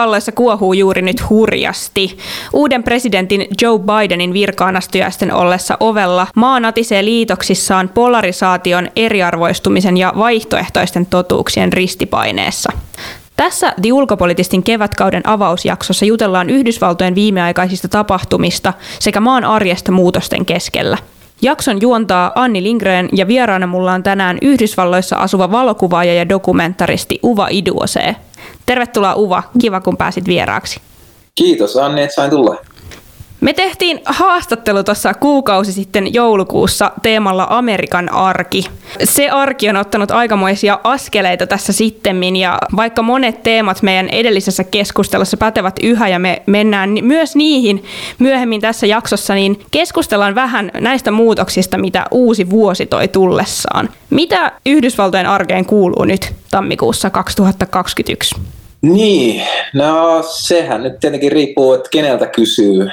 Yhdysvalloissa kuohuu juuri nyt hurjasti. Uuden presidentin Joe Bidenin virkaanastujaisten ollessa ovella maa natisee liitoksissaan polarisaation, eriarvoistumisen ja vaihtoehtoisten totuuksien ristipaineessa. Tässä The Ulkopolitistin kevätkauden avausjaksossa jutellaan Yhdysvaltojen viimeaikaisista tapahtumista sekä maan arjesta muutosten keskellä. Jakson juontaa Anni Lindgren ja vieraana mulla on tänään Yhdysvalloissa asuva valokuvaaja ja dokumentaristi Uva Iduose. Tervetuloa Uva, kiva kun pääsit vieraaksi. Kiitos Anni, että sain tulla. Me tehtiin haastattelu tuossa kuukausi sitten joulukuussa teemalla Amerikan arki. Se arki on ottanut aikamoisia askeleita tässä sittemmin ja vaikka monet teemat meidän edellisessä keskustelussa pätevät yhä ja me mennään myös niihin myöhemmin tässä jaksossa, niin keskustellaan vähän näistä muutoksista, mitä uusi vuosi toi tullessaan. Mitä Yhdysvaltojen arkeen kuuluu nyt tammikuussa 2021? Niin, no sehän nyt tietenkin riippuu, että keneltä kysyy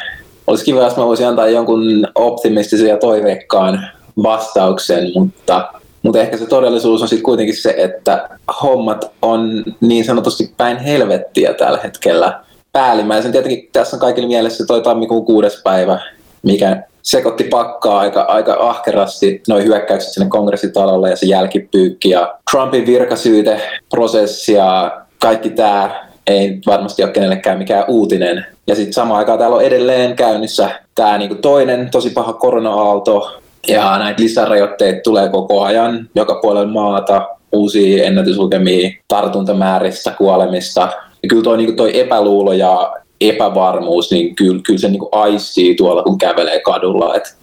olisi kiva, jos mä voisin antaa jonkun optimistisen ja toiveikkaan vastauksen, mutta, mutta ehkä se todellisuus on sitten kuitenkin se, että hommat on niin sanotusti päin helvettiä tällä hetkellä. Päällimmäisen tietenkin tässä on kaikille mielessä toi tammikuun kuudes päivä, mikä sekoitti pakkaa aika, aika ahkerasti noin hyökkäykset sinne kongressitalolle ja se jälkipyykki ja Trumpin virkasyyteprosessi ja kaikki tämä ei varmasti ole kenellekään mikään uutinen. Ja sitten samaan aikaan täällä on edelleen käynnissä tämä niinku toinen tosi paha korona-aalto, ja näitä lisärajoitteita tulee koko ajan joka puolella maata, uusia ennätyslukemia tartuntamääristä, kuolemista. Ja kyllä toi, niinku toi epäluulo ja epävarmuus, niin kyllä, kyllä se niinku aistii tuolla, kun kävelee kadulla. Et,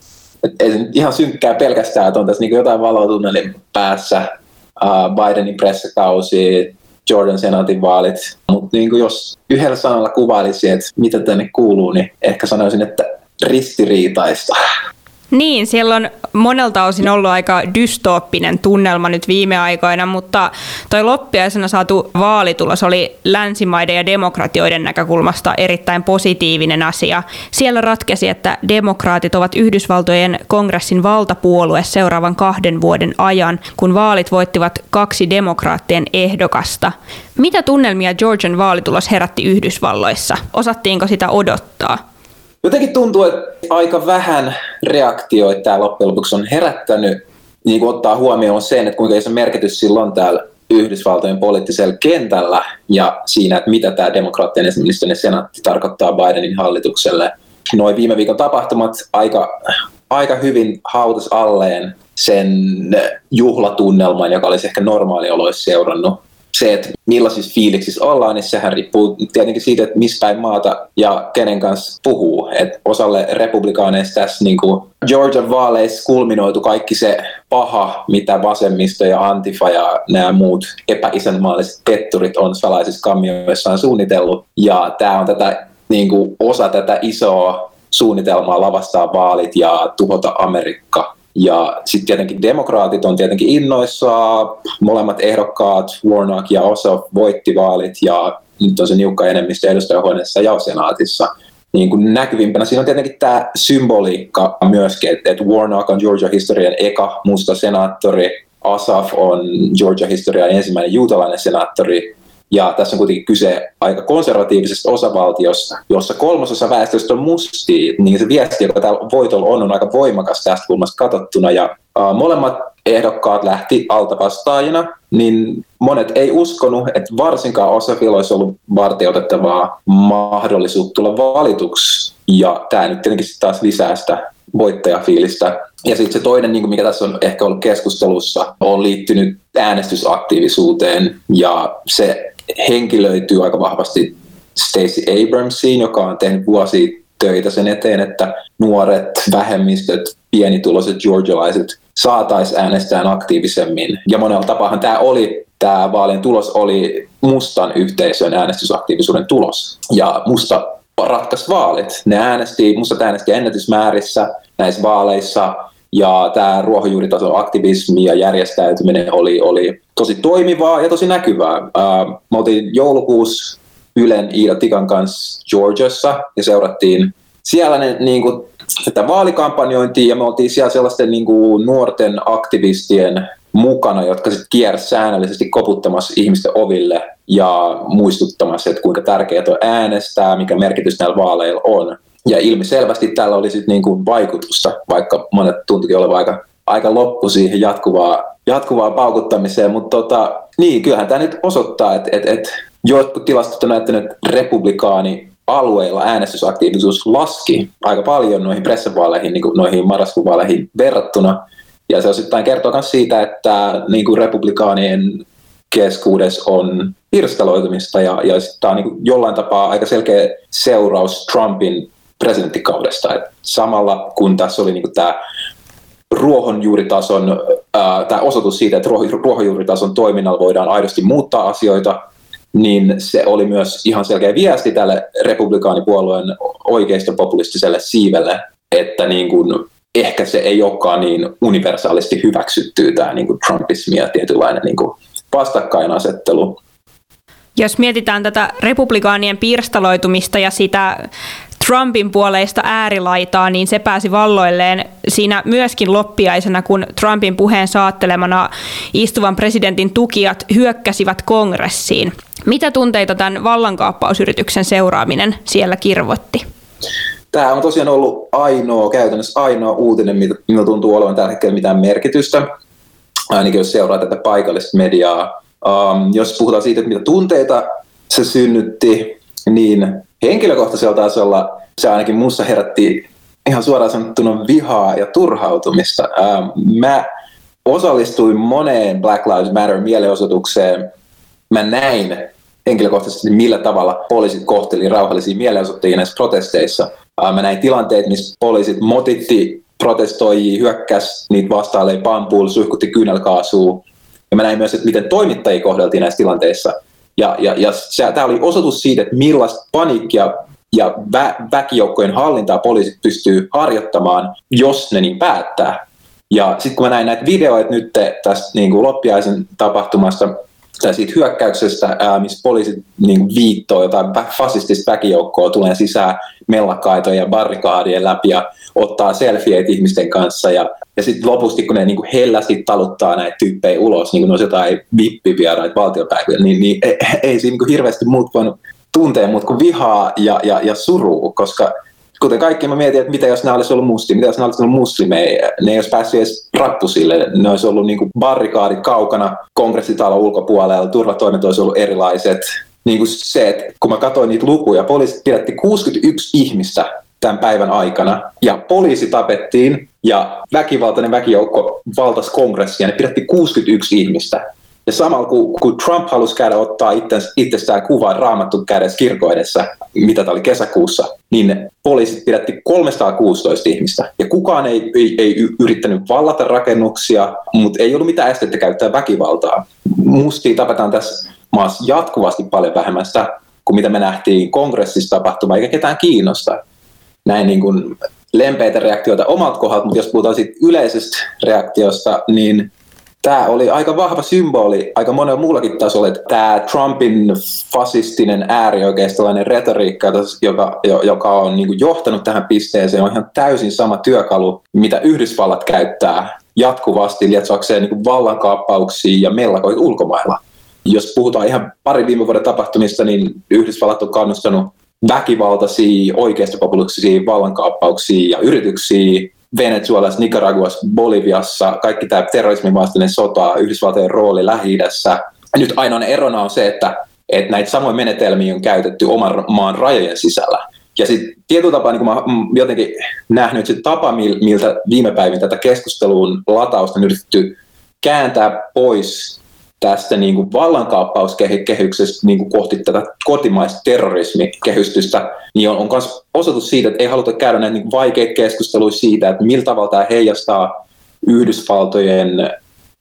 et ei se ihan synkkää pelkästään, että on tässä niinku jotain valotunnelin päässä. Uh, Bidenin pressikausi, Jordan senaatin vaalit. Mutta niin jos yhdellä sanalla kuvailisin, että mitä tänne kuuluu, niin ehkä sanoisin, että ristiriitaista. Niin, siellä on monelta osin ollut aika dystooppinen tunnelma nyt viime aikoina, mutta toi loppiaisena saatu vaalitulos oli länsimaiden ja demokratioiden näkökulmasta erittäin positiivinen asia. Siellä ratkesi, että demokraatit ovat Yhdysvaltojen kongressin valtapuolue seuraavan kahden vuoden ajan, kun vaalit voittivat kaksi demokraattien ehdokasta. Mitä tunnelmia Georgian vaalitulos herätti Yhdysvalloissa? Osattiinko sitä odottaa? Jotenkin tuntuu, että aika vähän reaktioita tämä loppujen lopuksi on herättänyt, niin kuin ottaa huomioon sen, että kuinka iso merkitys silloin täällä Yhdysvaltojen poliittisella kentällä ja siinä, että mitä tämä demokraattien esimerkiksi senaatti tarkoittaa Bidenin hallitukselle. Noin viime viikon tapahtumat aika, aika hyvin hautas alleen sen juhlatunnelman, joka olisi ehkä normaalioloissa seurannut se, että millaisissa fiiliksissä ollaan, niin sehän riippuu tietenkin siitä, että missä päin maata ja kenen kanssa puhuu. Et osalle republikaaneista tässä niin kuin Georgian vaaleissa kulminoitu kaikki se paha, mitä vasemmisto ja Antifa ja nämä muut epäisänmaalliset petturit on salaisissa kammioissaan suunnitellut. Ja tämä on tätä, niin kuin osa tätä isoa suunnitelmaa lavastaa vaalit ja tuhota Amerikka ja sitten tietenkin demokraatit on tietenkin innoissaan, molemmat ehdokkaat, Warnock ja Ossoff, voitti vaalit ja nyt on se niukka enemmistö edustajahuoneessa ja senaatissa. Niin kuin näkyvimpänä siinä on tietenkin tämä symboliikka myöskin, että Warnock on Georgia-historian eka musta senaattori, Asaf on Georgia-historian ensimmäinen juutalainen senaattori, ja tässä on kuitenkin kyse aika konservatiivisesta osavaltiosta, jossa kolmasosa väestöstä on mustia, niin se viesti, joka täällä voitolla on, on aika voimakas tästä kulmasta katsottuna. Ja uh, molemmat ehdokkaat lähti altavastaajina, niin monet ei uskonut, että varsinkaan Osafilla olisi ollut varteutettavaa mahdollisuutta tulla valituksi. Ja tämä nyt tietenkin taas lisää sitä voittajafiilistä. Ja sitten se toinen, niin mikä tässä on ehkä ollut keskustelussa, on liittynyt äänestysaktiivisuuteen ja se henkilöityy aika vahvasti Stacey Abramsiin, joka on tehnyt vuosi töitä sen eteen, että nuoret vähemmistöt, pienituloiset georgialaiset saataisiin äänestään aktiivisemmin. Ja monella tapaahan tämä oli, tämä vaalien tulos oli mustan yhteisön äänestysaktiivisuuden tulos. Ja musta ratkaisi vaalit. Ne äänesti, mustat äänesti ennätysmäärissä näissä vaaleissa ja tämä ruohonjuuritason aktivismi ja järjestäytyminen oli, oli tosi toimivaa ja tosi näkyvää. Uh, me oltiin joulukuussa Ylen Iida Tikan kanssa Georgiassa ja seurattiin siellä ne, niin kuin, tätä vaalikampanjointia ja me oltiin siellä sellaisten niin kuin, nuorten aktivistien mukana, jotka sitten kiersi säännöllisesti koputtamassa ihmisten oville ja muistuttamassa, että kuinka tärkeää on äänestää, mikä merkitys näillä vaaleilla on. Ja ilmiselvästi tällä oli sitten niin vaikutusta, vaikka monet tuntuikin olevan aika, aika loppu siihen jatkuvaa, jatkuvaa paukuttamiseen, mutta tota, niin, kyllähän tämä nyt osoittaa, että, että, että jotkut tilastot on näyttänyt, että republikaani alueilla äänestysaktiivisuus laski aika paljon noihin pressavaaleihin, niin kuin noihin marraskuun vaaleihin verrattuna. Ja se osittain kertoo myös siitä, että niin kuin republikaanien keskuudessa on pirstaloitumista ja, ja tämä on niin jollain tapaa aika selkeä seuraus Trumpin presidenttikaudesta. Et samalla kun tässä oli niin tämä ruohonjuuritason, tämä osoitus siitä, että ruohonjuuritason toiminnalla voidaan aidosti muuttaa asioita, niin se oli myös ihan selkeä viesti tälle republikaanipuolueen oikeistopopulistiselle siivelle, että niin kuin ehkä se ei olekaan niin universaalisti hyväksyttyä tämä niin kuin Trumpismi ja tietynlainen niin kuin vastakkainasettelu. Jos mietitään tätä republikaanien pirstaloitumista ja sitä Trumpin puoleista äärilaitaa, niin se pääsi valloilleen siinä myöskin loppiaisena, kun Trumpin puheen saattelemana istuvan presidentin tukijat hyökkäsivät kongressiin. Mitä tunteita tämän vallankaappausyrityksen seuraaminen siellä kirvoitti? Tämä on tosiaan ollut ainoa, käytännössä ainoa uutinen, mitä tuntuu olevan tällä hetkellä mitään merkitystä, ainakin jos seuraa tätä paikallista mediaa. Um, jos puhutaan siitä, että mitä tunteita se synnytti, niin henkilökohtaisella tasolla se ainakin muussa herätti ihan suoraan sanottuna vihaa ja turhautumista. Um, mä osallistuin moneen Black Lives Matter mielenosoitukseen. Mä näin henkilökohtaisesti, millä tavalla poliisit kohteli rauhallisia mielenosoittajia näissä protesteissa. Mä näin tilanteet, missä poliisit motitti protestoijia, hyökkäs niitä vastaan, pampuun, suihkutti kyynelkaasua. Ja mä näin myös, että miten toimittajia kohdeltiin näissä tilanteissa. Ja, ja, ja tämä oli osoitus siitä, että millaista paniikkia ja vä- väkijoukkojen hallintaa poliisit pystyy harjoittamaan, jos ne niin päättää. Ja sitten kun mä näin näitä videoita nyt tästä niin kuin loppiaisen tapahtumasta, tai siitä hyökkäyksestä, ää, missä poliisit niin viittoo jotain fasistista väkijoukkoa, tulee sisään mellakaitoja ja barrikaadien läpi ja ottaa selfieitä ihmisten kanssa. Ja, ja sitten lopusti, kun ne niin hellästi taluttaa näitä tyyppejä ulos, niin kuin ne olisi jotain vippivieraita valtiopäiviä, niin, niin ei, ei siinä niin hirveästi muut voinut tuntea muut kuin vihaa ja, ja, ja surua, koska kuten kaikki mä mietin, että mitä jos nämä olisi ollut muslimia, mitä jos nämä olisi ollut muslimeja, ne ei olisi päässyt edes rappusille, ne olisi ollut niin kuin barrikaadit kaukana kongressitalon ulkopuolella, turvatoimet olisi ollut erilaiset. Niin kuin se, että kun mä katsoin niitä lukuja, poliisit pidätti 61 ihmistä tämän päivän aikana, ja poliisi tapettiin, ja väkivaltainen väkijoukko valtasi kongressia, ne pidätti 61 ihmistä. Ja samalla kun, kun Trump halusi käydä ottaa itsens, itsestään kuvaa raamattu kädessä kirkoidessa, mitä tämä oli kesäkuussa, niin poliisit pidätti 316 ihmistä. Ja kukaan ei, ei, ei yrittänyt vallata rakennuksia, mutta ei ollut mitään estettä käyttää väkivaltaa. Mustia tapetaan tässä maassa jatkuvasti paljon vähemmän sitä, kuin mitä me nähtiin kongressissa tapahtumaan, eikä ketään kiinnosta. Näin niin kuin lempeitä reaktioita omalta kohdalta, mutta jos puhutaan siitä yleisestä reaktiosta, niin tämä oli aika vahva symboli aika monella muullakin tasolla, että tämä Trumpin fasistinen äärioikeistolainen retoriikka, joka, joka on niin johtanut tähän pisteeseen, on ihan täysin sama työkalu, mitä Yhdysvallat käyttää jatkuvasti lietsoakseen niin vallankaappauksiin ja mellakoit ulkomailla. Jos puhutaan ihan pari viime vuoden tapahtumista, niin Yhdysvallat on kannustanut väkivaltaisia, oikeistopopulistisia vallankaappauksiin ja yrityksiä Venezuelassa, Nicaraguassa, Boliviassa, kaikki tämä terrorismin vastainen sota, Yhdysvaltojen rooli lähi Nyt ainoa erona on se, että, että näitä samoja menetelmiä on käytetty oman maan rajojen sisällä. Ja sitten tietyllä tapaa niin mä jotenkin nähnyt se tapa, miltä viime päivin tätä keskusteluun latausta on yritetty kääntää pois tästä niin kuin vallankaappauskehyksestä niin kuin kohti tätä kotimaista terrorismikehystystä, niin on, myös osoitus siitä, että ei haluta käydä näitä niin vaikeita keskusteluja siitä, että millä tavalla tämä heijastaa Yhdysvaltojen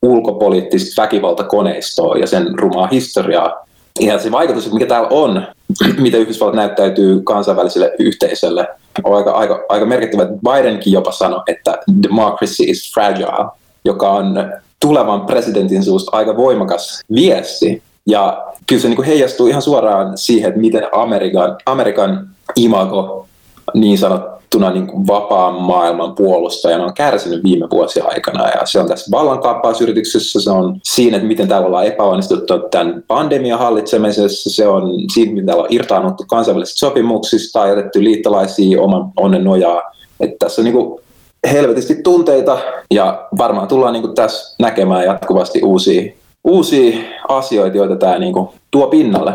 ulkopoliittista väkivaltakoneistoa ja sen rumaa historiaa. Ja se vaikutus, mikä täällä on, mitä Yhdysvallat näyttäytyy kansainväliselle yhteisölle, on aika, aika, aika merkittävä. Bidenkin jopa sanoi, että democracy is fragile, joka on tulevan presidentin suusta aika voimakas viesti. Ja kyllä se niin heijastuu ihan suoraan siihen, että miten Amerikan, Amerikan imago niin sanottu niin kuin vapaan maailman puolustajana on kärsinyt viime vuosien aikana. Ja se on tässä vallankaappausyrityksessä, se on siinä, että miten täällä ollaan epäonnistuttu tämän pandemian hallitsemisessa, se on siinä, miten täällä on irtaannuttu kansainvälisistä sopimuksista ja jätetty liittolaisia oman onnen nojaa. Että tässä on niin kuin helvetisti tunteita ja varmaan tullaan niin kuin tässä näkemään jatkuvasti uusia, uusia asioita, joita tämä niin kuin tuo pinnalle.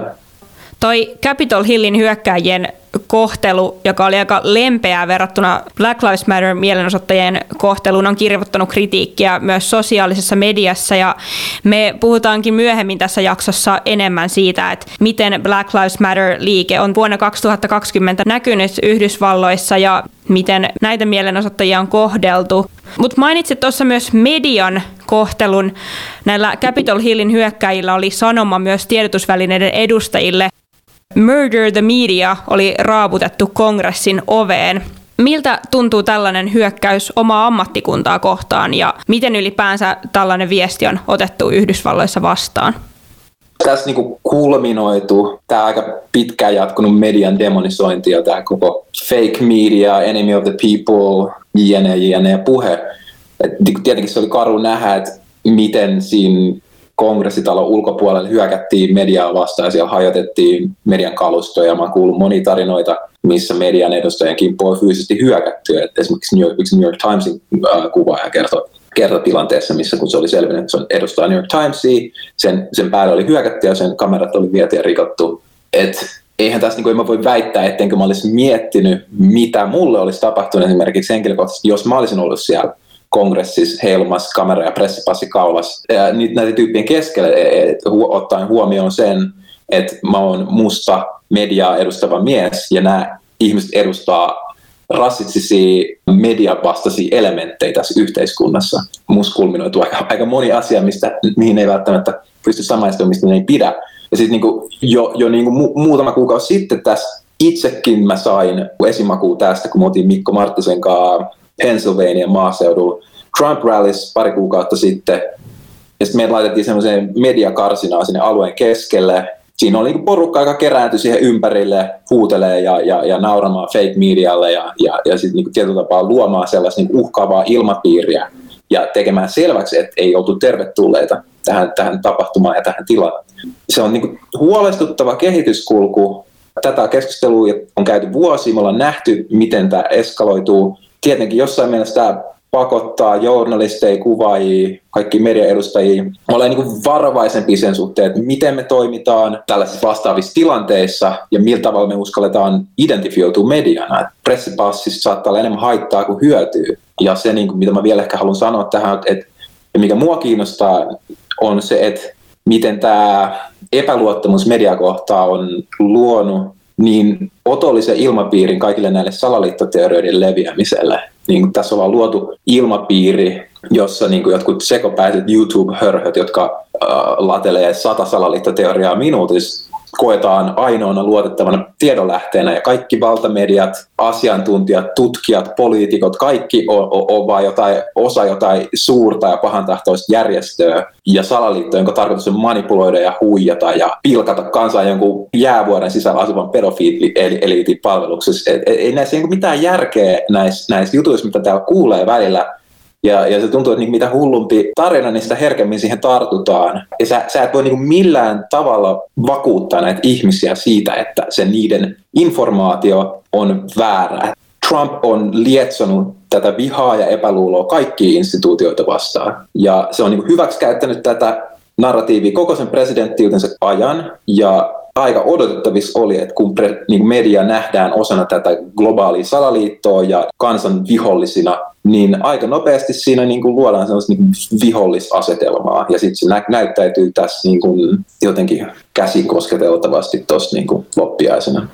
Toi Capitol Hillin hyökkäjien kohtelu, joka oli aika lempeää verrattuna Black Lives Matter mielenosoittajien kohteluun, on kirjoittanut kritiikkiä myös sosiaalisessa mediassa ja me puhutaankin myöhemmin tässä jaksossa enemmän siitä, että miten Black Lives Matter-liike on vuonna 2020 näkynyt Yhdysvalloissa ja miten näitä mielenosoittajia on kohdeltu. Mutta mainitsit tuossa myös median kohtelun. Näillä Capitol Hillin hyökkäjillä oli sanoma myös tiedotusvälineiden edustajille. Murder the Media oli raaputettu kongressin oveen. Miltä tuntuu tällainen hyökkäys omaa ammattikuntaa kohtaan ja miten ylipäänsä tällainen viesti on otettu Yhdysvalloissa vastaan? Tässä niin kulminoitu tämä aika pitkään jatkunut median demonisointi ja tämä koko fake media, enemy of the people, jne, jne puhe. Et niinku tietenkin se oli karu nähdä, että miten siinä kongressitalon ulkopuolelle hyökättiin mediaa vastaan ja siellä hajotettiin median kalustoja. Mä oon kuullut monia tarinoita, missä median edustajien kimppu on fyysisesti hyökätty. Et esimerkiksi New York, New York Timesin äh, kuvaaja kertoi, kertoi tilanteessa, missä kun se oli selvinnyt, että se edustaa New York Timesia, sen, sen päälle oli hyökätty ja sen kamerat oli viety ja rikottu. Et eihän tässä niin kuin, mä voi väittää, ettenkö mä olisi miettinyt, mitä mulle olisi tapahtunut esimerkiksi henkilökohtaisesti, jos mä olisin ollut siellä kongressissa heilumassa kamera- ja pressipassi kaulas ja näiden tyyppien keskellä, e, et, hu, ottaen huomioon sen, että mä oon musta mediaa edustava mies ja nämä ihmiset edustaa rasistisia mediavastaisia elementtejä tässä yhteiskunnassa. Musta kulminoituu aika, aika moni asia, mistä, mihin ei välttämättä pysty samaistumaan, mistä ne ei pidä. Ja sitten niinku jo, jo niinku mu- muutama kuukausi sitten tässä itsekin mä sain esimakuu tästä, kun me otin Mikko Marttisen kanssa Pennsylvania maaseudulla Trump rallis pari kuukautta sitten. Ja sitten me laitettiin semmoiseen mediakarsinaan sinne alueen keskelle. Siinä oli niin porukka, joka kerääntyi siihen ympärille, huutelee ja, ja, ja nauramaan fake medialle ja, ja, ja sitten niin tietyllä tapaa luomaan sellaista niin uhkaavaa ilmapiiriä ja tekemään selväksi, että ei oltu tervetulleita tähän, tähän tapahtumaan ja tähän tilaan. Se on niin huolestuttava kehityskulku. Tätä keskustelua on käyty vuosia, me ollaan nähty, miten tämä eskaloituu. Tietenkin jossain mielessä tämä pakottaa journalisteja, kuvaajia, kaikki mediaedustajia olen niin varovaisempi sen suhteen, että miten me toimitaan tällaisissa vastaavissa tilanteissa ja millä tavalla me uskalletaan identifioitua mediana. Pressipassista saattaa olla enemmän haittaa kuin hyötyä. Ja se, niin kuin, mitä mä vielä ehkä haluan sanoa tähän, että mikä mua kiinnostaa, on se, että miten tämä epäluottamus mediakohtaa on luonut niin otollisen ilmapiirin kaikille näille salaliittoteorioiden leviämiselle. Niin tässä ollaan luotu ilmapiiri, jossa niin kuin jotkut sekopäiset YouTube-hörhöt, jotka äh, latelee sata salaliittoteoriaa minuutissa, koetaan ainoana luotettavana tiedonlähteenä ja kaikki valtamediat, asiantuntijat, tutkijat, poliitikot, kaikki on, on, on vain jotain, osa jotain suurta ja pahantahtoista järjestöä ja salaliittoa, jonka tarkoitus on manipuloida ja huijata ja pilkata kansaa jonkun jäävuoren sisällä asuvan pedofiili-eliitin palveluksessa. Ei näissä ei mitään järkeä näissä, näissä jutuissa, mitä täällä kuulee välillä, ja, ja se tuntuu, että niin mitä hullumpi tarina, niin sitä herkemmin siihen tartutaan. Ja sä, sä et voi niin millään tavalla vakuuttaa näitä ihmisiä siitä, että se niiden informaatio on väärä. Trump on lietsonut tätä vihaa ja epäluuloa kaikkiin instituutioita vastaan. Ja se on niin hyväksikäyttänyt tätä narratiivia koko sen presidenttiutensa ajan. Ja aika odotettavissa oli, että kun pre, niin media nähdään osana tätä globaalia salaliittoa ja kansan vihollisina, niin aika nopeasti siinä niin kuin luodaan sellaista niin vihollisasetelmaa ja sitten se nä- näyttäytyy tässä niin kuin jotenkin käsin kosketeltavasti tuossa niin loppiaisena.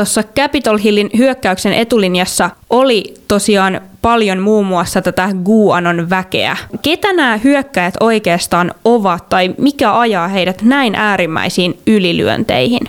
Tuossa Capitol Hillin hyökkäyksen etulinjassa oli tosiaan paljon muun muassa tätä Guanon väkeä. Ketä nämä hyökkäjät oikeastaan ovat tai mikä ajaa heidät näin äärimmäisiin ylilyönteihin?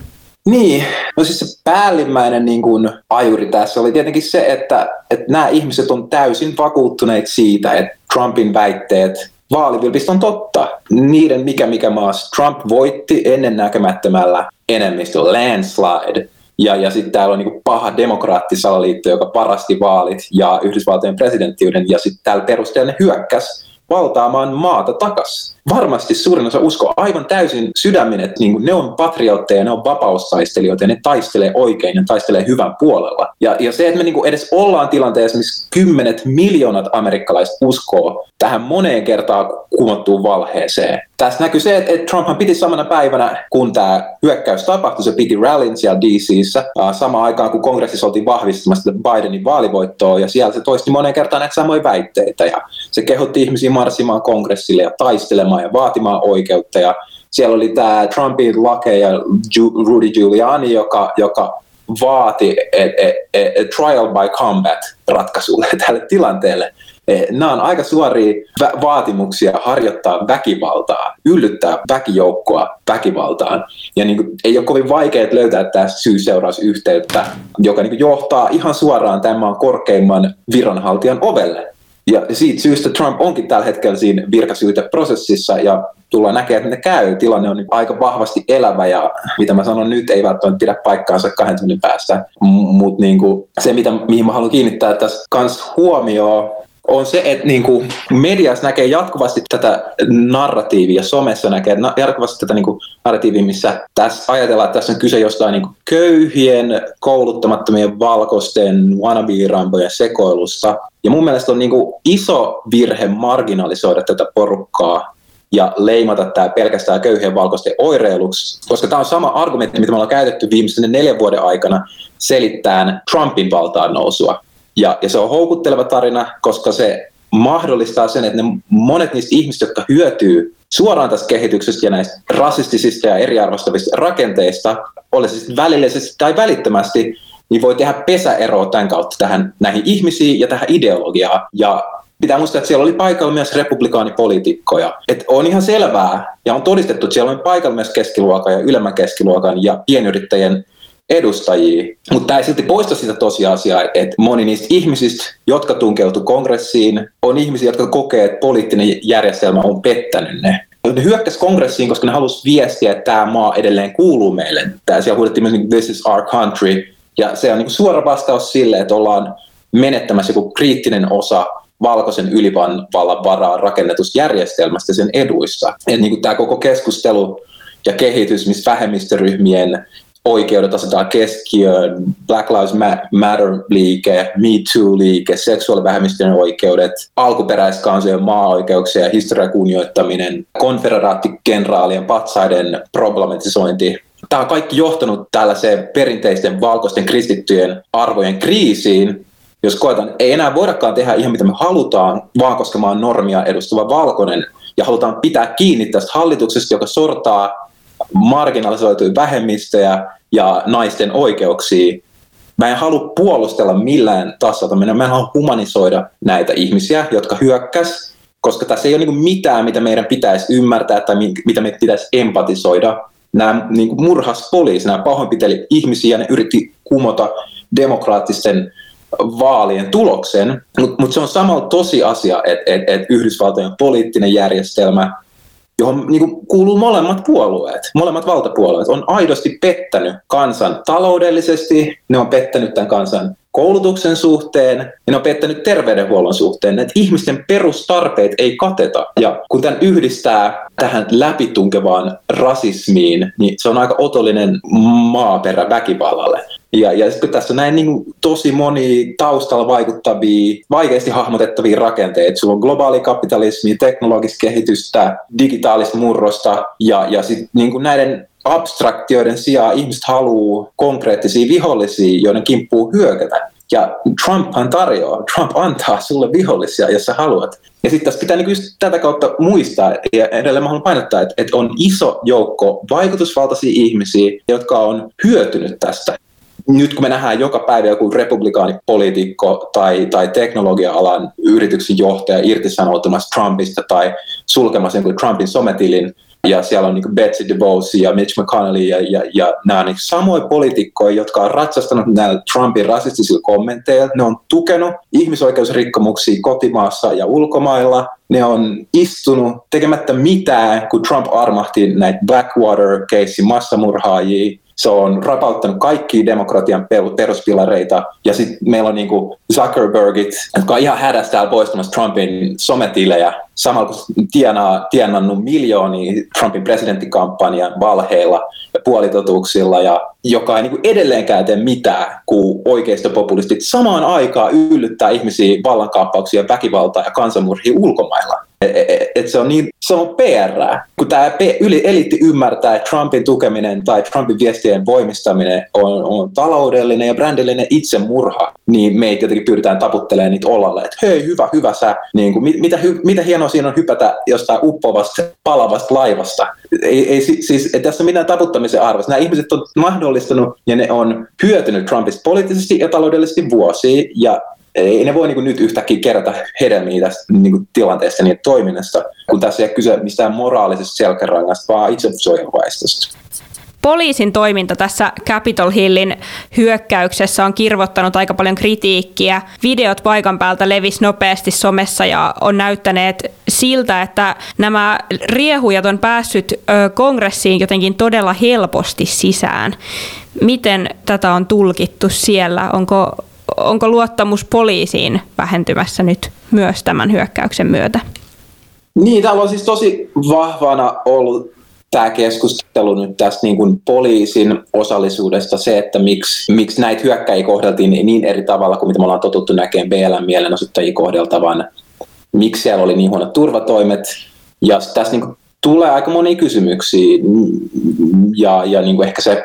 Niin, no siis se päällimmäinen niin kuin ajuri tässä oli tietenkin se, että, että nämä ihmiset on täysin vakuuttuneet siitä, että Trumpin väitteet vaalivilpistä on totta. Niiden mikä mikä maassa Trump voitti ennennäkemättömällä enemmistöllä landslide. Ja, ja sitten täällä on niinku paha demokraattisalaliitto, joka parasti vaalit ja Yhdysvaltojen presidenttiyden. Ja sitten täällä perusteella ne hyökkäs valtaamaan maata takas. Varmasti suurin osa uskoo aivan täysin sydämin, että niin ne on patriotteja, ne on vapaustaistelijoita ja ne taistelee oikein ja taistelee hyvän puolella. Ja, ja se, että me niin edes ollaan tilanteessa, missä kymmenet miljoonat amerikkalaiset uskoo tähän moneen kertaan kumottuun valheeseen. Tässä näkyy se, että Trumphan piti samana päivänä, kun tämä hyökkäys tapahtui, se piti rallin siellä DCissä, samaan aikaan kun kongressissa oltiin vahvistamassa Bidenin vaalivoittoa, ja siellä se toisti moneen kertaan näitä samoja väitteitä, ja se kehotti ihmisiä marssimaan kongressille ja taistelemaan ja vaatimaan oikeutta, ja siellä oli tämä Trumpin lakeja Rudy Giuliani, joka, joka vaati et, et, et trial by combat ratkaisulle tälle tilanteelle. Eh, nämä on aika suoria vaatimuksia harjoittaa väkivaltaa, yllyttää väkijoukkoa väkivaltaan. Ja niin kuin, ei ole kovin vaikea löytää tämä syy-seurausyhteyttä, joka niin kuin, johtaa ihan suoraan tämän korkeimman viranhaltijan ovelle. Ja siitä syystä Trump onkin tällä hetkellä siinä virkasyyteprosessissa ja tullaan näkemään, että ne käy. Tilanne on niin aika vahvasti elävä ja mitä mä sanon nyt ei välttämättä pidä paikkaansa kahden tunnin päästä. Mutta niin se, mitä, mihin mä haluan kiinnittää tässä kans huomioon, on se, että niin kuin mediassa näkee jatkuvasti tätä narratiivia, somessa näkee jatkuvasti tätä niin kuin narratiivia, missä tässä ajatellaan, että tässä on kyse jostain niin kuin köyhien, kouluttamattomien valkoisten wannabe-rampojen sekoilusta. Ja mun mielestä on niin kuin iso virhe marginalisoida tätä porukkaa ja leimata tämä pelkästään köyhien valkoisten oireiluksi, koska tämä on sama argumentti, mitä me ollaan käytetty viimeisen neljän vuoden aikana selittämään Trumpin valtaan nousua. Ja, ja se on houkutteleva tarina, koska se mahdollistaa sen, että ne monet niistä ihmistä, jotka hyötyy suoraan tästä kehityksestä ja näistä rasistisista ja eriarvostavista rakenteista, olisi sitten välillisesti tai välittömästi, niin voi tehdä pesäeroa tämän kautta tähän, näihin ihmisiin ja tähän ideologiaan. Ja pitää muistaa, että siellä oli paikalla myös republikaanipoliitikkoja. Että on ihan selvää ja on todistettu, että siellä on paikalla myös keskiluokan ja ylemmän keskiluokan ja pienyrittäjien edustajia, mutta tämä ei silti poista sitä tosiasiaa, että moni niistä ihmisistä, jotka tunkeutu kongressiin, on ihmisiä, jotka kokee, että poliittinen järjestelmä on pettänyt ne. Ne hyökkäsi kongressiin, koska ne halusivat viestiä, että tämä maa edelleen kuuluu meille. Tämä siellä huudettiin myös, niin this is our country. Ja se on niin suora vastaus sille, että ollaan menettämässä joku kriittinen osa valkoisen ylivallan varaa rakennetusta järjestelmästä sen eduissa. Et niin tämä koko keskustelu ja kehitys, missä vähemmistöryhmien oikeudet asetetaan keskiöön, Black Lives Matter-liike, Me Too-liike, seksuaalivähemmistöjen oikeudet, alkuperäiskansojen maa-oikeuksia ja historian kunnioittaminen, konfederaattikenraalien patsaiden problematisointi. Tämä on kaikki johtanut tällaiseen perinteisten valkoisten kristittyjen arvojen kriisiin, jos koetaan, ei enää voidakaan tehdä ihan mitä me halutaan, vaan koska mä normia edustava valkoinen ja halutaan pitää kiinni tästä hallituksesta, joka sortaa marginalisoituja vähemmistöjä ja naisten oikeuksia. Mä en halua puolustella millään tasolla. Mä en halua humanisoida näitä ihmisiä, jotka hyökkäs, koska tässä ei ole niin mitään, mitä meidän pitäisi ymmärtää tai mitä meidän pitäisi empatisoida. Nämä niin murhas poliisi, nämä pahoinpiteli ihmisiä, ne yritti kumota demokraattisten vaalien tuloksen, mutta mut se on samalla tosiasia, että et, et Yhdysvaltojen poliittinen järjestelmä johon niin kuin kuuluu molemmat puolueet, molemmat valtapuolueet, on aidosti pettänyt kansan taloudellisesti, ne on pettänyt tämän kansan koulutuksen suhteen ja ne on pettänyt terveydenhuollon suhteen, että ihmisten perustarpeet ei kateta. Ja kun tämän yhdistää tähän läpitunkevaan rasismiin, niin se on aika otollinen maaperä väkivallalle. Ja, ja sitten tässä on näin niin kuin, tosi moni taustalla vaikuttavia, vaikeasti hahmotettavia rakenteita. Sulla on globaali kapitalismi, teknologista kehitystä, digitaalista murrosta ja, ja sitten niin näiden abstraktioiden sijaan ihmiset haluaa konkreettisia vihollisia, joiden kimppuu hyökätä. Ja Trumphan tarjoaa, Trump antaa sulle vihollisia, jos sä haluat. Ja sitten tässä pitää niinku tätä kautta muistaa, ja edelleen mä haluan painottaa, että, että on iso joukko vaikutusvaltaisia ihmisiä, jotka on hyötynyt tästä nyt kun me nähdään joka päivä joku republikaanipoliitikko tai, tai teknologia-alan yrityksen johtaja irtisanoutumassa Trumpista tai sulkemassa jonkun Trumpin sometilin, ja siellä on niin Betsy DeVos ja Mitch McConnell ja, ja, ja nämä niin samoja poliitikkoja, jotka on ratsastanut näillä Trumpin rasistisilla kommentteilla. Ne on tukenut ihmisoikeusrikkomuksia kotimaassa ja ulkomailla. Ne on istunut tekemättä mitään, kun Trump armahti näitä Blackwater-keissin massamurhaajia se on rapauttanut kaikki demokratian peruspilareita. Ja sitten meillä on niinku Zuckerbergit, jotka on ihan hädässä täällä poistamassa Trumpin sometilejä, samalla kun tienaa, tienannut miljoonia Trumpin presidenttikampanjan valheilla ja puolitotuuksilla, ja joka ei niinku edelleenkään tee mitään, kun oikeistopopulistit samaan aikaan yllyttää ihmisiä vallankaappauksiin, väkivaltaa ja kansanmurhia ulkomailla. Et, et, et se on niin, se on PR. Kun tämä eliitti ymmärtää, että Trumpin tukeminen tai Trumpin viestien voimistaminen on, on taloudellinen ja brändillinen itsemurha, niin me jotenkin pyritään taputtelemaan niitä olalle, että hei, hyvä, hyvä sä, niin kuin, mitä, hy, mitä hienoa siinä on hypätä jostain uppovasta, palavasta laivasta. Ei, ei siis, että tässä on mitään taputtamisen arvosta. Nämä ihmiset on mahdollistanut ja ne on hyötynyt Trumpista poliittisesti ja taloudellisesti vuosia, ja ei ne voi niin nyt yhtäkkiä kerätä hedelmiä tästä niin kuin tilanteesta ja toiminnasta, kun tässä ei ole kyse mistään moraalisesta selkärangasta, vaan itsesuojeluvaistosta. Poliisin toiminta tässä Capitol Hillin hyökkäyksessä on kirvottanut aika paljon kritiikkiä. Videot paikan päältä levis nopeasti somessa ja on näyttäneet siltä, että nämä riehujat on päässyt kongressiin jotenkin todella helposti sisään. Miten tätä on tulkittu siellä? Onko onko luottamus poliisiin vähentymässä nyt myös tämän hyökkäyksen myötä? Niin, täällä on siis tosi vahvana ollut tämä keskustelu nyt tästä niin kuin poliisin osallisuudesta, se, että miksi, miksi näitä hyökkäjiä kohdeltiin niin eri tavalla kuin mitä me ollaan totuttu näkemään BLM mielenosoittajia kohdeltavan, miksi siellä oli niin huonot turvatoimet, ja tässä niin kuin tulee aika monia kysymyksiä, ja, ja niin kuin ehkä se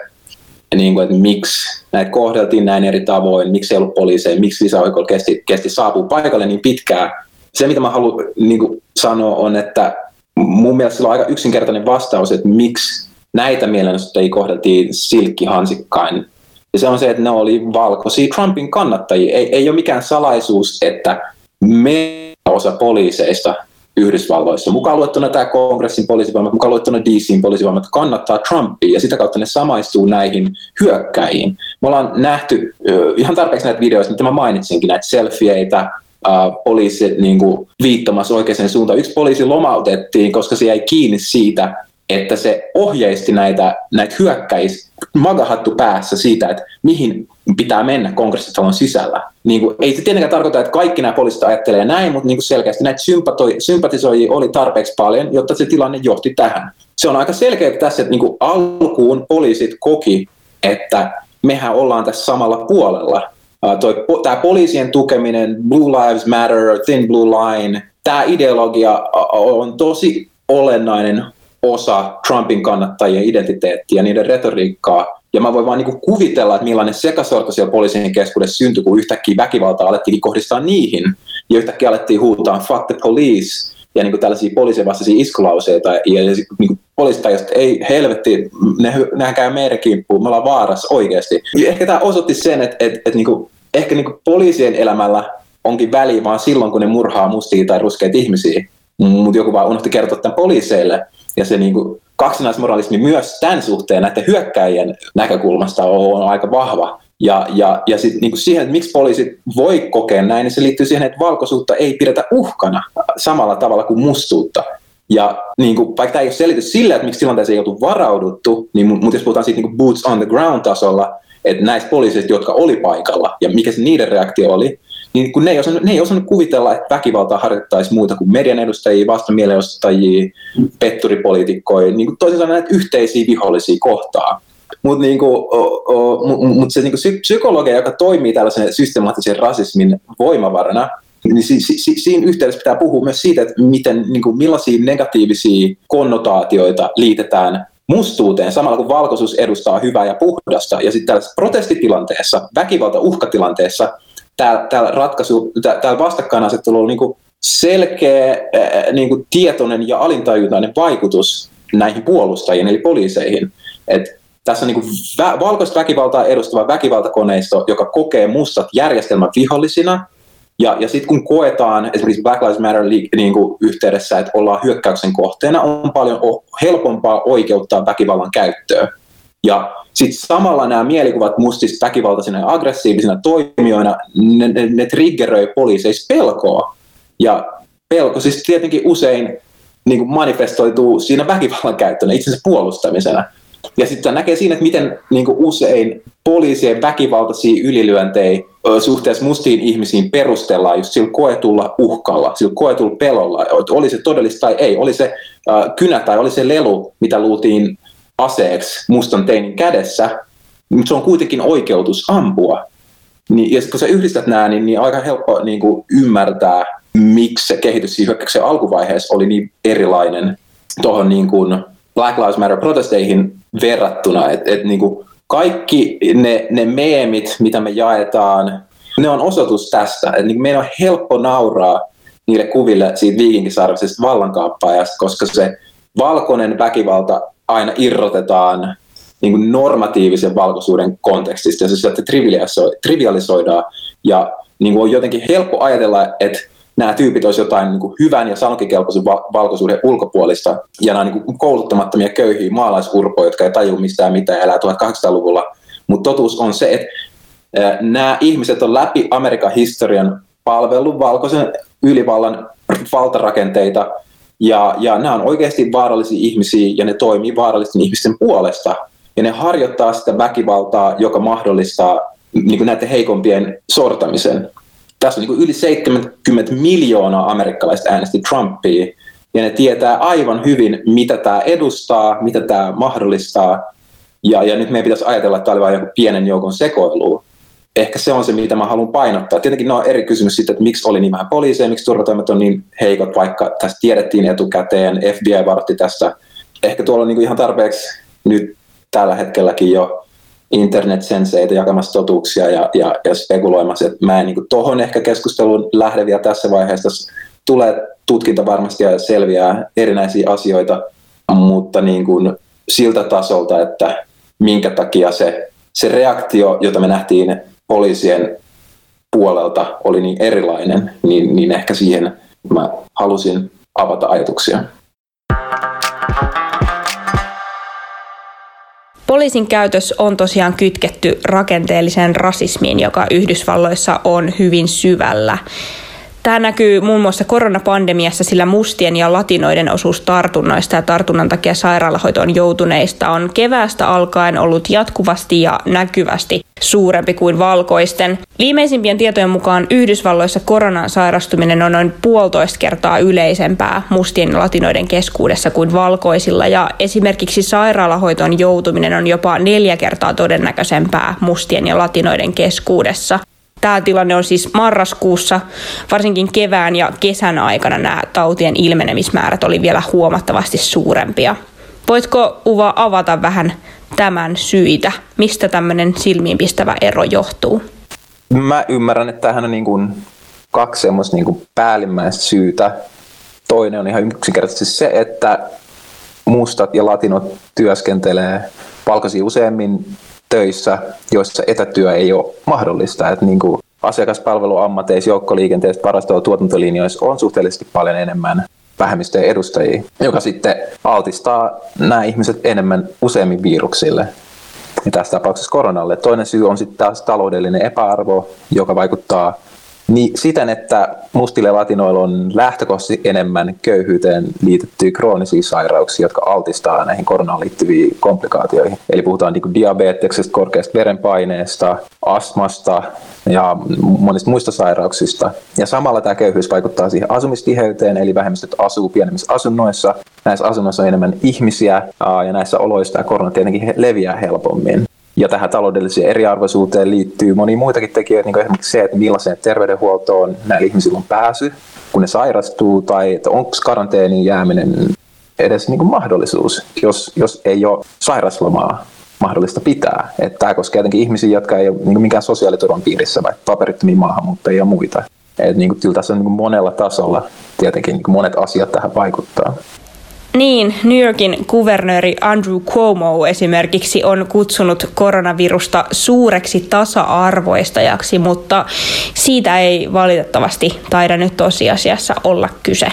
niin kuin, että miksi näitä kohdeltiin näin eri tavoin, miksi ei ollut poliiseja, miksi lisäoikeudella kesti, kesti saapua paikalle niin pitkään. Se, mitä mä haluan niin kuin, sanoa, on, että mun mielestä sillä on aika yksinkertainen vastaus, että miksi näitä mielenosoittajia kohdeltiin silkkihansikkain. Ja se on se, että ne oli valkoisia Trumpin kannattajia. Ei, ei ole mikään salaisuus, että me osa poliiseista Yhdysvalloissa. Mukaan luettuna tämä kongressin poliisivoimat, mukaan luettuna DCin poliisivoimat kannattaa Trumpia ja sitä kautta ne samaistuu näihin hyökkäjiin. Me ollaan nähty ihan tarpeeksi näitä videoita, mitä mä mainitsinkin, näitä selfieitä, poliisit niin viittomassa oikeaan suuntaan. Yksi poliisi lomautettiin, koska se jäi kiinni siitä, että se ohjeisti näitä, näitä hyökkäis magahattu päässä siitä, että mihin pitää mennä kongressitalon sisällä. Niin kuin, ei se tietenkään tarkoita, että kaikki nämä poliisit ajattelee näin, mutta niin kuin selkeästi näitä sympatisoijia oli tarpeeksi paljon, jotta se tilanne johti tähän. Se on aika selkeä tässä, että niin kuin alkuun poliisit koki, että mehän ollaan tässä samalla puolella. Tämä poliisien tukeminen, Blue Lives Matter, Thin Blue Line, tämä ideologia on tosi olennainen osa Trumpin kannattajien identiteettiä, niiden retoriikkaa. Ja mä voin vaan niin kuvitella, että millainen sekasorto siellä poliisien keskuudessa syntyi, kun yhtäkkiä väkivaltaa alettiin kohdistaa niihin. Ja yhtäkkiä alettiin huutaa fuck the police ja niin tällaisia poliisien vastaisia iskulauseita. Ja, ja niin poliisit että ei helvetti, ne, nehän käy meidän kimppuun, me ollaan vaarassa oikeasti. Ja ehkä tämä osoitti sen, että, että, että niin kuin, ehkä niin poliisien elämällä onkin väliä vaan silloin, kun ne murhaa mustia tai ruskeita ihmisiä. Mutta joku vaan unohti kertoa tämän poliiseille ja se niin kuin, kaksinaismoralismi myös tämän suhteen näiden hyökkäjien näkökulmasta on aika vahva. Ja, ja, ja sitten niin siihen, että miksi poliisit voi kokea näin, niin se liittyy siihen, että valkoisuutta ei pidetä uhkana samalla tavalla kuin mustuutta. Ja niin kuin, vaikka tämä ei ole selitys sille, että miksi tilanteeseen ei oltu varauduttu, niin, mutta jos puhutaan siitä niin kuin boots on the ground tasolla, että näistä poliiseista, jotka oli paikalla ja mikä se niiden reaktio oli, niin kun ne ei, osannut, ne ei osannut kuvitella, että väkivaltaa harjoittaisi muuta kuin median edustajia, vastamielenostajia, petturipoliitikkoja, niin toisin sanoen näitä yhteisiä vihollisia kohtaa. Mutta niinku, mut se niinku psykologia, joka toimii tällaisen systemaattisen rasismin voimavarana, niin si, si, siinä yhteydessä pitää puhua myös siitä, että miten, niinku, millaisia negatiivisia konnotaatioita liitetään mustuuteen samalla kun valkoisuus edustaa hyvää ja puhdasta. Ja sitten tällaisessa protestitilanteessa, väkivalta uhkatilanteessa, täällä, ratkaisu, täällä vastakkainasettelu on niin kuin selkeä, niin kuin tietoinen ja alintajuntainen vaikutus näihin puolustajiin, eli poliiseihin. Et tässä on niin kuin vä- valkoista väkivaltaa edustava väkivaltakoneisto, joka kokee mustat järjestelmän vihollisina, Ja, ja sitten kun koetaan esimerkiksi Black Lives Matter niin kuin yhteydessä, että ollaan hyökkäyksen kohteena, on paljon helpompaa oikeuttaa väkivallan käyttöön. Ja sitten samalla nämä mielikuvat mustista väkivaltaisina ja aggressiivisina toimijoina, ne, ne, ne triggeröi poliiseissa pelkoa. Ja pelko siis tietenkin usein niin kuin manifestoituu siinä väkivallan käyttönä, itsensä puolustamisena. Ja sitten näkee siinä, että miten niin usein poliisien väkivaltaisia ylilyöntejä suhteessa mustiin ihmisiin perustellaan just sillä koetulla uhkalla, sillä koetulla pelolla, että oli se todellista tai ei, oli se äh, kynä tai oli se lelu, mitä luultiin aseeksi mustan teinin kädessä, mutta se on kuitenkin oikeutus ampua. Niin, ja kun sä yhdistät nämä, niin, niin aika helppo niin kuin ymmärtää, miksi se kehitys siinä hyökkäyksen alkuvaiheessa oli niin erilainen tuohon niin kuin Black Lives Matter-protesteihin verrattuna. Et, et niin kuin kaikki ne, ne meemit, mitä me jaetaan, ne on osoitus tästä. Et niin meidän on helppo nauraa niille kuville siitä viikinkisarvisesta vallankaappaajasta, koska se valkoinen väkivalta aina irrotetaan niin kuin normatiivisen valkoisuuden kontekstista. Ja se sieltä trivialisoidaan. Ja niin kuin on jotenkin helppo ajatella, että nämä tyypit olisivat jotain niin kuin hyvän ja sanokikelpoisen valkoisuuden ulkopuolista. Ja nämä niin kuin kouluttamattomia köyhiä maalaisurpoja, jotka ei tajua mistään mitään elää 1800-luvulla. Mutta totuus on se, että nämä ihmiset on läpi Amerikan historian palvellut valkoisen ylivallan valtarakenteita ja, ja nämä on oikeasti vaarallisia ihmisiä ja ne toimii vaarallisten ihmisten puolesta. Ja ne harjoittaa sitä väkivaltaa, joka mahdollistaa niin kuin näiden heikompien sortamisen. Tässä on niin yli 70 miljoonaa amerikkalaista äänesti Trumpia, ja ne tietää aivan hyvin, mitä tämä edustaa, mitä tämä mahdollistaa. Ja, ja nyt meidän pitäisi ajatella, että tämä oli vain joku pienen joukon sekoilu ehkä se on se, mitä mä haluan painottaa. Tietenkin ne on eri kysymys siitä, että miksi oli niin vähän poliiseja, miksi turvatoimet on niin heikot, vaikka tästä tiedettiin etukäteen, FBI varoitti tästä. Ehkä tuolla on niin ihan tarpeeksi nyt tällä hetkelläkin jo internetsenseitä jakamassa totuuksia ja, ja, ja spekuloimassa, että mä en niin tuohon ehkä keskusteluun lähde vielä tässä vaiheessa. Tulee tutkinta varmasti ja selviää erinäisiä asioita, mutta niin kuin siltä tasolta, että minkä takia se, se reaktio, jota me nähtiin poliisien puolelta oli niin erilainen, niin, niin ehkä siihen mä halusin avata ajatuksia. Poliisin käytös on tosiaan kytketty rakenteelliseen rasismiin, joka Yhdysvalloissa on hyvin syvällä. Tämä näkyy muun muassa koronapandemiassa, sillä mustien ja latinoiden osuus tartunnoista ja tartunnan takia sairaalahoitoon joutuneista on keväästä alkaen ollut jatkuvasti ja näkyvästi suurempi kuin valkoisten. Viimeisimpien tietojen mukaan Yhdysvalloissa koronan sairastuminen on noin puolitoista kertaa yleisempää mustien ja latinoiden keskuudessa kuin valkoisilla ja esimerkiksi sairaalahoitoon joutuminen on jopa neljä kertaa todennäköisempää mustien ja latinoiden keskuudessa. Tämä tilanne on siis marraskuussa, varsinkin kevään ja kesän aikana nämä tautien ilmenemismäärät oli vielä huomattavasti suurempia. Voitko Uva avata vähän tämän syitä? Mistä tämmöinen silmiinpistävä ero johtuu? Mä ymmärrän, että tähän on niin kuin kaksi semmoista niin kuin päällimmäistä syytä. Toinen on ihan yksinkertaisesti se, että mustat ja latinot työskentelee valkoisia useammin töissä, joissa etätyö ei ole mahdollista. Että niin kuin asiakaspalveluammateissa, joukkoliikenteessä, varastoa tuotantolinjoissa on suhteellisesti paljon enemmän vähemmistöjen edustajia, joka sitten altistaa nämä ihmiset enemmän useammin viruksille. Ja tässä tapauksessa koronalle. Toinen syy on sitten taas taloudellinen epäarvo, joka vaikuttaa niin siten, että mustille latinoilla on lähtökohtaisesti enemmän köyhyyteen liitettyjä kroonisia sairauksia, jotka altistaa näihin koronaan liittyviin komplikaatioihin. Eli puhutaan niin diabeteksesta, korkeasta verenpaineesta, astmasta ja monista muista sairauksista. Ja samalla tämä köyhyys vaikuttaa siihen asumistiheyteen, eli vähemmistöt asuu pienemmissä asunnoissa. Näissä asunnoissa on enemmän ihmisiä ja näissä oloissa tämä korona tietenkin leviää helpommin. Ja tähän taloudelliseen eriarvoisuuteen liittyy moni muitakin tekijöitä, niin kuin esimerkiksi se, että millaiseen terveydenhuoltoon näillä ihmisillä on pääsy, kun ne sairastuu, tai että onko karanteeniin jääminen edes niin kuin mahdollisuus, jos, jos ei ole sairaslomaa mahdollista pitää. Että tämä koskee jotenkin ihmisiä, jotka ei ole niin minkään sosiaaliturvan piirissä, vaikka paperittomia maahanmuuttajia ja muita. Et niin kuin, tässä on niin monella tasolla tietenkin niin monet asiat tähän vaikuttaa. Niin, New Yorkin kuvernööri Andrew Cuomo esimerkiksi on kutsunut koronavirusta suureksi tasa-arvoistajaksi, mutta siitä ei valitettavasti taida nyt tosiasiassa olla kyse.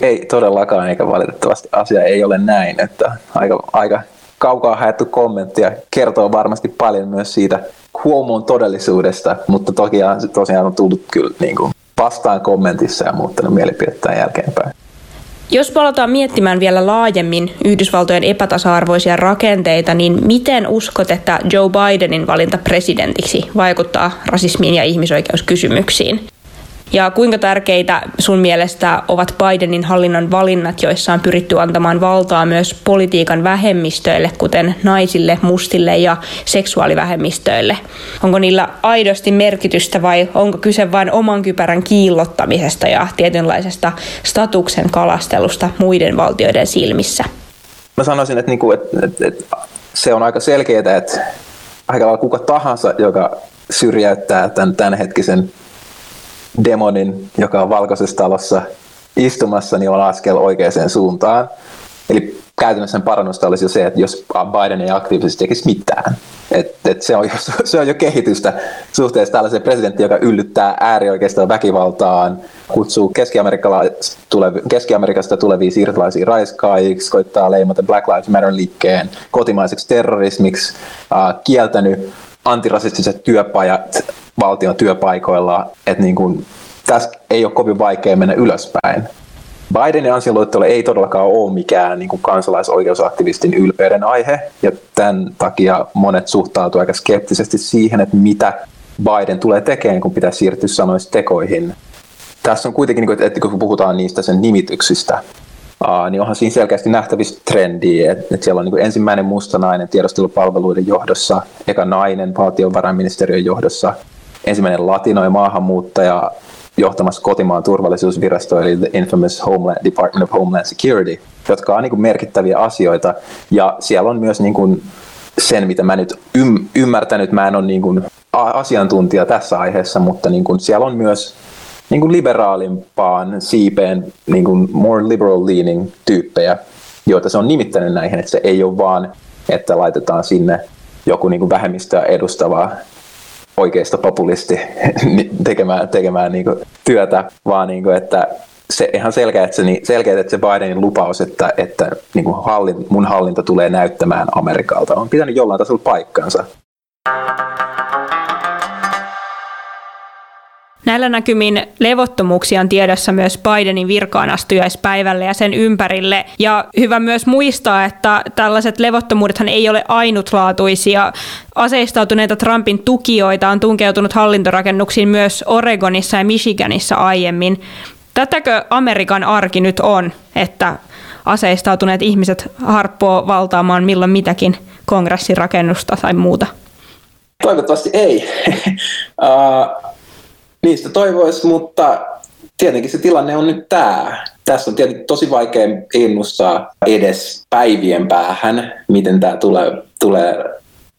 Ei todellakaan, eikä valitettavasti asia ei ole näin, että aika, aika kaukaa haettu kommentti ja kertoo varmasti paljon myös siitä Cuomon todellisuudesta, mutta toki tosiaan on tullut kyllä niin kuin vastaan kommentissa ja muuttanut mielipidettään jälkeenpäin. Jos palataan miettimään vielä laajemmin Yhdysvaltojen epätasa-arvoisia rakenteita, niin miten uskot, että Joe Bidenin valinta presidentiksi vaikuttaa rasismiin ja ihmisoikeuskysymyksiin? Ja kuinka tärkeitä sun mielestä ovat Bidenin hallinnon valinnat, joissa on pyritty antamaan valtaa myös politiikan vähemmistöille, kuten naisille, mustille ja seksuaalivähemmistöille? Onko niillä aidosti merkitystä vai onko kyse vain oman kypärän kiillottamisesta ja tietynlaisesta statuksen kalastelusta muiden valtioiden silmissä? Mä sanoisin, että, niinku, että, että, että se on aika selkeää, että aika lailla kuka tahansa, joka syrjäyttää tämän tämänhetkisen demonin, joka on valkoisessa talossa istumassa, niin on askel oikeaan suuntaan. Eli käytännössä parannusta olisi jo se, että jos Biden ei aktiivisesti tekisi mitään. Et, et se, on jo, se on jo kehitystä suhteessa tällaiseen presidenttiin, joka yllyttää äärioikeiston väkivaltaan, kutsuu tulevi, Keski-Amerikasta tulevia siirtolaisia raiskaajiksi, koittaa leimata Black Lives Matter-liikkeen kotimaiseksi terrorismiksi, äh, kieltänyt antirasistiset työpajat valtion työpaikoilla, että niin kuin, tässä ei ole kovin vaikea mennä ylöspäin. Bidenin ansioluettelo ei todellakaan ole mikään niin kuin kansalaisoikeusaktivistin ylpeyden aihe, ja tämän takia monet suhtautuvat aika skeptisesti siihen, että mitä Biden tulee tekemään, kun pitää siirtyä sanoista tekoihin. Tässä on kuitenkin, niin että kun puhutaan niistä sen nimityksistä, niin onhan siinä selkeästi nähtävissä trendiä, että siellä on niin ensimmäinen musta nainen tiedostelupalveluiden johdossa, eka nainen valtiovarainministeriön johdossa, ensimmäinen latino- ja maahanmuuttaja johtamassa kotimaan turvallisuusvirasto, eli the infamous Homeland, Department of Homeland Security, jotka on niin kuin merkittäviä asioita. Ja siellä on myös niin kuin sen, mitä mä nyt ym- ymmärtänyt, mä en ole niin kuin asiantuntija tässä aiheessa, mutta niin kuin siellä on myös niin kuin liberaalimpaan siipeen niin kuin more liberal leaning tyyppejä, joita se on nimittänyt näihin, että se ei ole vaan, että laitetaan sinne joku niin kuin vähemmistöä edustava oikeista populisti tekemään, tekemään niin kuin työtä, vaan niin kuin, että se ihan selkeä, että se, selkeä, että se Bidenin lupaus, että, että niin kuin hallin, mun hallinto tulee näyttämään Amerikalta, on pitänyt jollain tasolla paikkansa. Näillä näkymin levottomuuksia on tiedossa myös Bidenin virkaanastujaispäivälle ja sen ympärille. Ja hyvä myös muistaa, että tällaiset levottomuudethan ei ole ainutlaatuisia. Aseistautuneita Trumpin tukijoita on tunkeutunut hallintorakennuksiin myös Oregonissa ja Michiganissa aiemmin. Tätäkö Amerikan arki nyt on, että aseistautuneet ihmiset harppoo valtaamaan milloin mitäkin kongressirakennusta tai muuta? Toivottavasti ei. uh, Niistä toivoisi, mutta tietenkin se tilanne on nyt tämä. Tässä on tietenkin tosi vaikea ennustaa edes päivien päähän, miten tämä tulee, tulee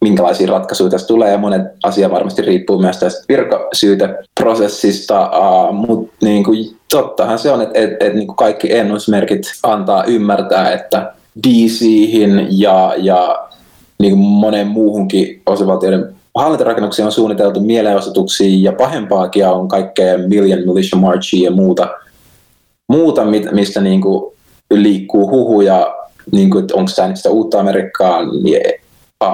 minkälaisia ratkaisuja tässä tulee, ja monet asia varmasti riippuu myös tästä virkasyyteprosessista, uh, mutta niin kuin, tottahan se on, että et, et, niin kaikki ennusmerkit antaa ymmärtää, että DC:hin ja, ja niin monen muuhunkin osavaltioiden hallintorakennuksia on suunniteltu mielenosoituksia ja pahempaakin on kaikkea Million Militia Marchia ja muuta, muuta mistä niin kuin liikkuu huhuja, niin kuin, että onko tämä nyt sitä uutta Amerikkaa, niin,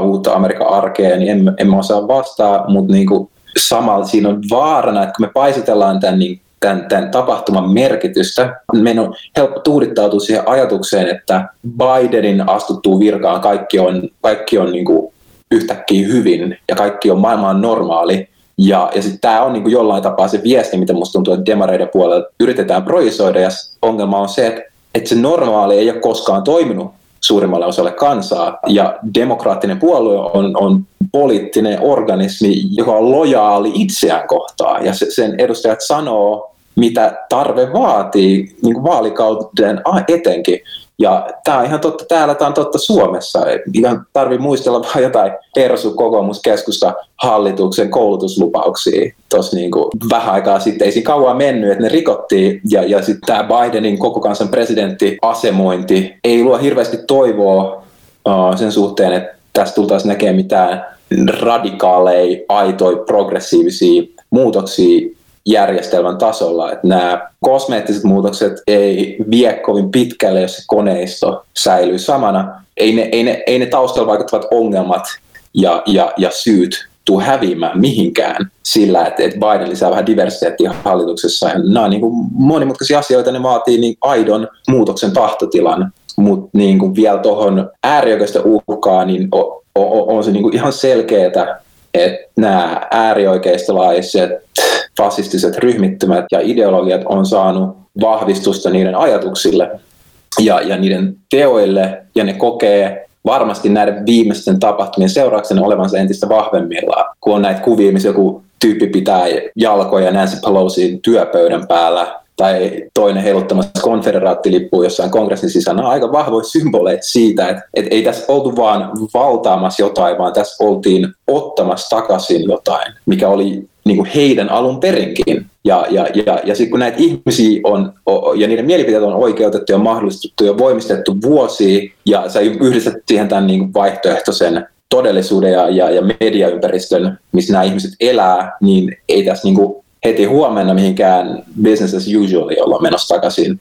uutta Amerikan arkea, niin en, en mä osaa vastaa, mutta niin kuin, samalla siinä on vaarana, että kun me paisutellaan tämän, niin tämän, tämän tapahtuman merkitystä. Meidän on helppo tuudittautua siihen ajatukseen, että Bidenin astuttuu virkaan kaikki on, kaikki on niin kuin yhtäkkiä hyvin ja kaikki on maailman normaali. Ja, ja sitten tämä on niin kuin jollain tapaa se viesti, mitä musta tuntuu, että demareiden puolella yritetään projisoida. Ja ongelma on se, että, että se normaali ei ole koskaan toiminut suurimmalle osalle kansaa. Ja demokraattinen puolue on, on poliittinen organismi, joka on lojaali itseään kohtaan. Ja se, sen edustajat sanoo mitä tarve vaatii niin vaalikauden etenkin. Ja tämä on ihan totta täällä, tämä on totta Suomessa. Ihan tarvii muistella vain jotain persu kokoomuskeskusta hallituksen koulutuslupauksia tuossa niin vähän aikaa sitten. Ei siinä kauan mennyt, että ne rikottiin. Ja, ja sitten tämä Bidenin koko kansan presidentti-asemointi ei luo hirveästi toivoa uh, sen suhteen, että tästä tultaisiin näkemään mitään radikaaleja, aitoja, progressiivisia muutoksia järjestelmän tasolla, että nämä kosmeettiset muutokset ei vie kovin pitkälle, jos se koneisto säilyy samana. Ei ne, ei ne, ei ne taustalla vaikuttavat ongelmat ja, ja, ja syyt tuu häviämään mihinkään sillä, että, että Biden lisää vähän diversiteettiä hallituksessa. Ja nämä on niin kuin monimutkaisia asioita, ne vaatii niin aidon muutoksen tahtotilan, mutta niin vielä tuohon äärioikeista uhkaa, niin on, on, on se niin kuin ihan selkeää, että nämä äärioikeistolaiset fasistiset ryhmittymät ja ideologiat on saanut vahvistusta niiden ajatuksille ja, ja niiden teoille, ja ne kokee varmasti näiden viimeisten tapahtumien seurauksena olevansa entistä vahvemmilla, kun on näitä kuvia, missä joku tyyppi pitää jalkoja Nancy Pelosiin työpöydän päällä, tai toinen heiluttamassa konfederaattilippua jossain kongressin sisällä. On aika vahvoja symboleita siitä, että, että ei tässä oltu vaan valtaamassa jotain, vaan tässä oltiin ottamassa takaisin jotain, mikä oli niin kuin heidän alun perinkin. Ja, ja, ja, ja sitten kun näitä ihmisiä on, ja niiden mielipiteet on oikeutettu ja mahdollistettu ja voimistettu vuosia, ja sä yhdistät siihen tämän niin kuin vaihtoehtoisen todellisuuden ja, ja, ja mediaympäristön, missä nämä ihmiset elää, niin ei tässä niin kuin heti huomenna mihinkään business as usual olla menossa takaisin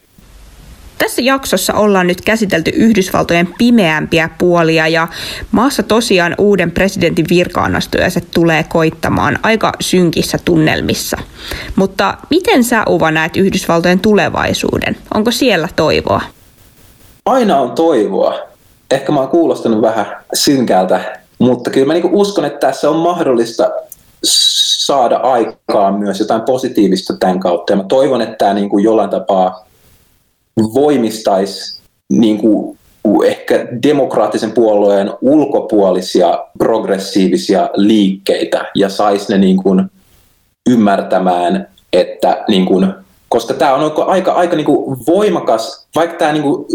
tässä jaksossa ollaan nyt käsitelty Yhdysvaltojen pimeämpiä puolia ja maassa tosiaan uuden presidentin virkaanastujaiset tulee koittamaan aika synkissä tunnelmissa. Mutta miten sä Uva näet Yhdysvaltojen tulevaisuuden? Onko siellä toivoa? Aina on toivoa. Ehkä mä oon kuulostanut vähän synkältä, mutta kyllä mä niinku uskon, että tässä on mahdollista saada aikaan myös jotain positiivista tämän kautta. Ja mä toivon, että tämä niinku jollain tapaa voimistaisi niin kuin ehkä demokraattisen puolueen ulkopuolisia progressiivisia liikkeitä ja saisi ne niin kuin ymmärtämään, että niin kuin, koska tämä on aika, aika niin kuin voimakas, vaikka tämä niin kuin,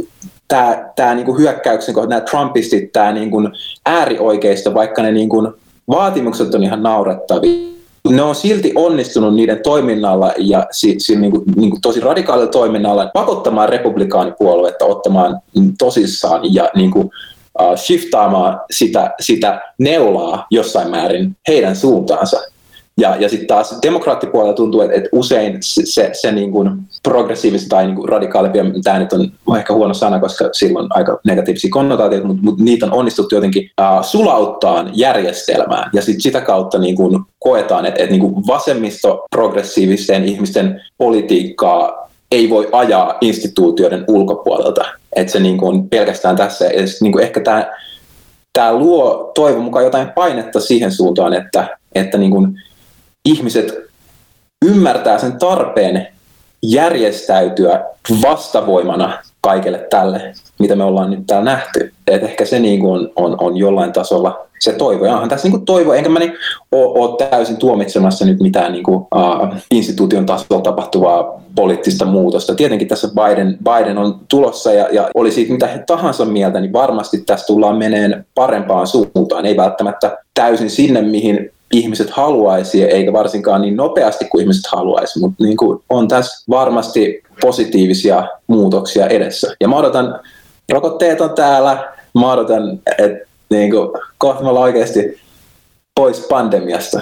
tämä, tämä niin kuin hyökkäyksen kohta, nämä Trumpistit, tämä niin kuin äärioikeisto, vaikka ne niin kuin vaatimukset on ihan naurettavia, ne on silti onnistunut niiden toiminnalla ja si, si, niin kuin, niin kuin tosi radikaalilla toiminnalla pakottamaan republikaanipuoluetta ottamaan tosissaan ja niin kuin, uh, shiftaamaan sitä, sitä neulaa jossain määrin heidän suuntaansa. Ja, ja sitten taas demokraattipuolella tuntuu, että, että usein se, se, se niin kuin progressiivista tai niin kuin radikaalimpia, tämä nyt on ehkä huono sana, koska silloin aika negatiivisia konnotaatioita, mutta, mutta niitä on onnistuttu jotenkin uh, sulauttaa järjestelmään. Ja sitten sitä kautta niin kuin koetaan, että, että niin kuin vasemmisto progressiivisten ihmisten politiikkaa ei voi ajaa instituutioiden ulkopuolelta. Että se niin kuin pelkästään tässä, ja niin kuin ehkä tämä, tämä luo toivon mukaan jotain painetta siihen suuntaan, että, että niin kuin ihmiset ymmärtää sen tarpeen järjestäytyä vastavoimana kaikelle tälle, mitä me ollaan nyt täällä nähty. Et ehkä se niin kuin on, on, on jollain tasolla se toivo. Ja onhan tässä niin kuin toivo, enkä mä niin ole, ole täysin tuomitsemassa nyt mitään niin kuin, uh, instituution tasolla tapahtuvaa poliittista muutosta. Tietenkin tässä Biden, Biden on tulossa ja, ja oli siitä mitä tahansa mieltä, niin varmasti tässä tullaan meneen parempaan suuntaan. Ei välttämättä täysin sinne, mihin ihmiset haluaisi, eikä varsinkaan niin nopeasti kuin ihmiset haluaisi, mutta niin kuin on tässä varmasti positiivisia muutoksia edessä. Ja mä odotan, rokotteet on täällä, mä odotan, että niin kuin, kohta me ollaan oikeasti pois pandemiasta.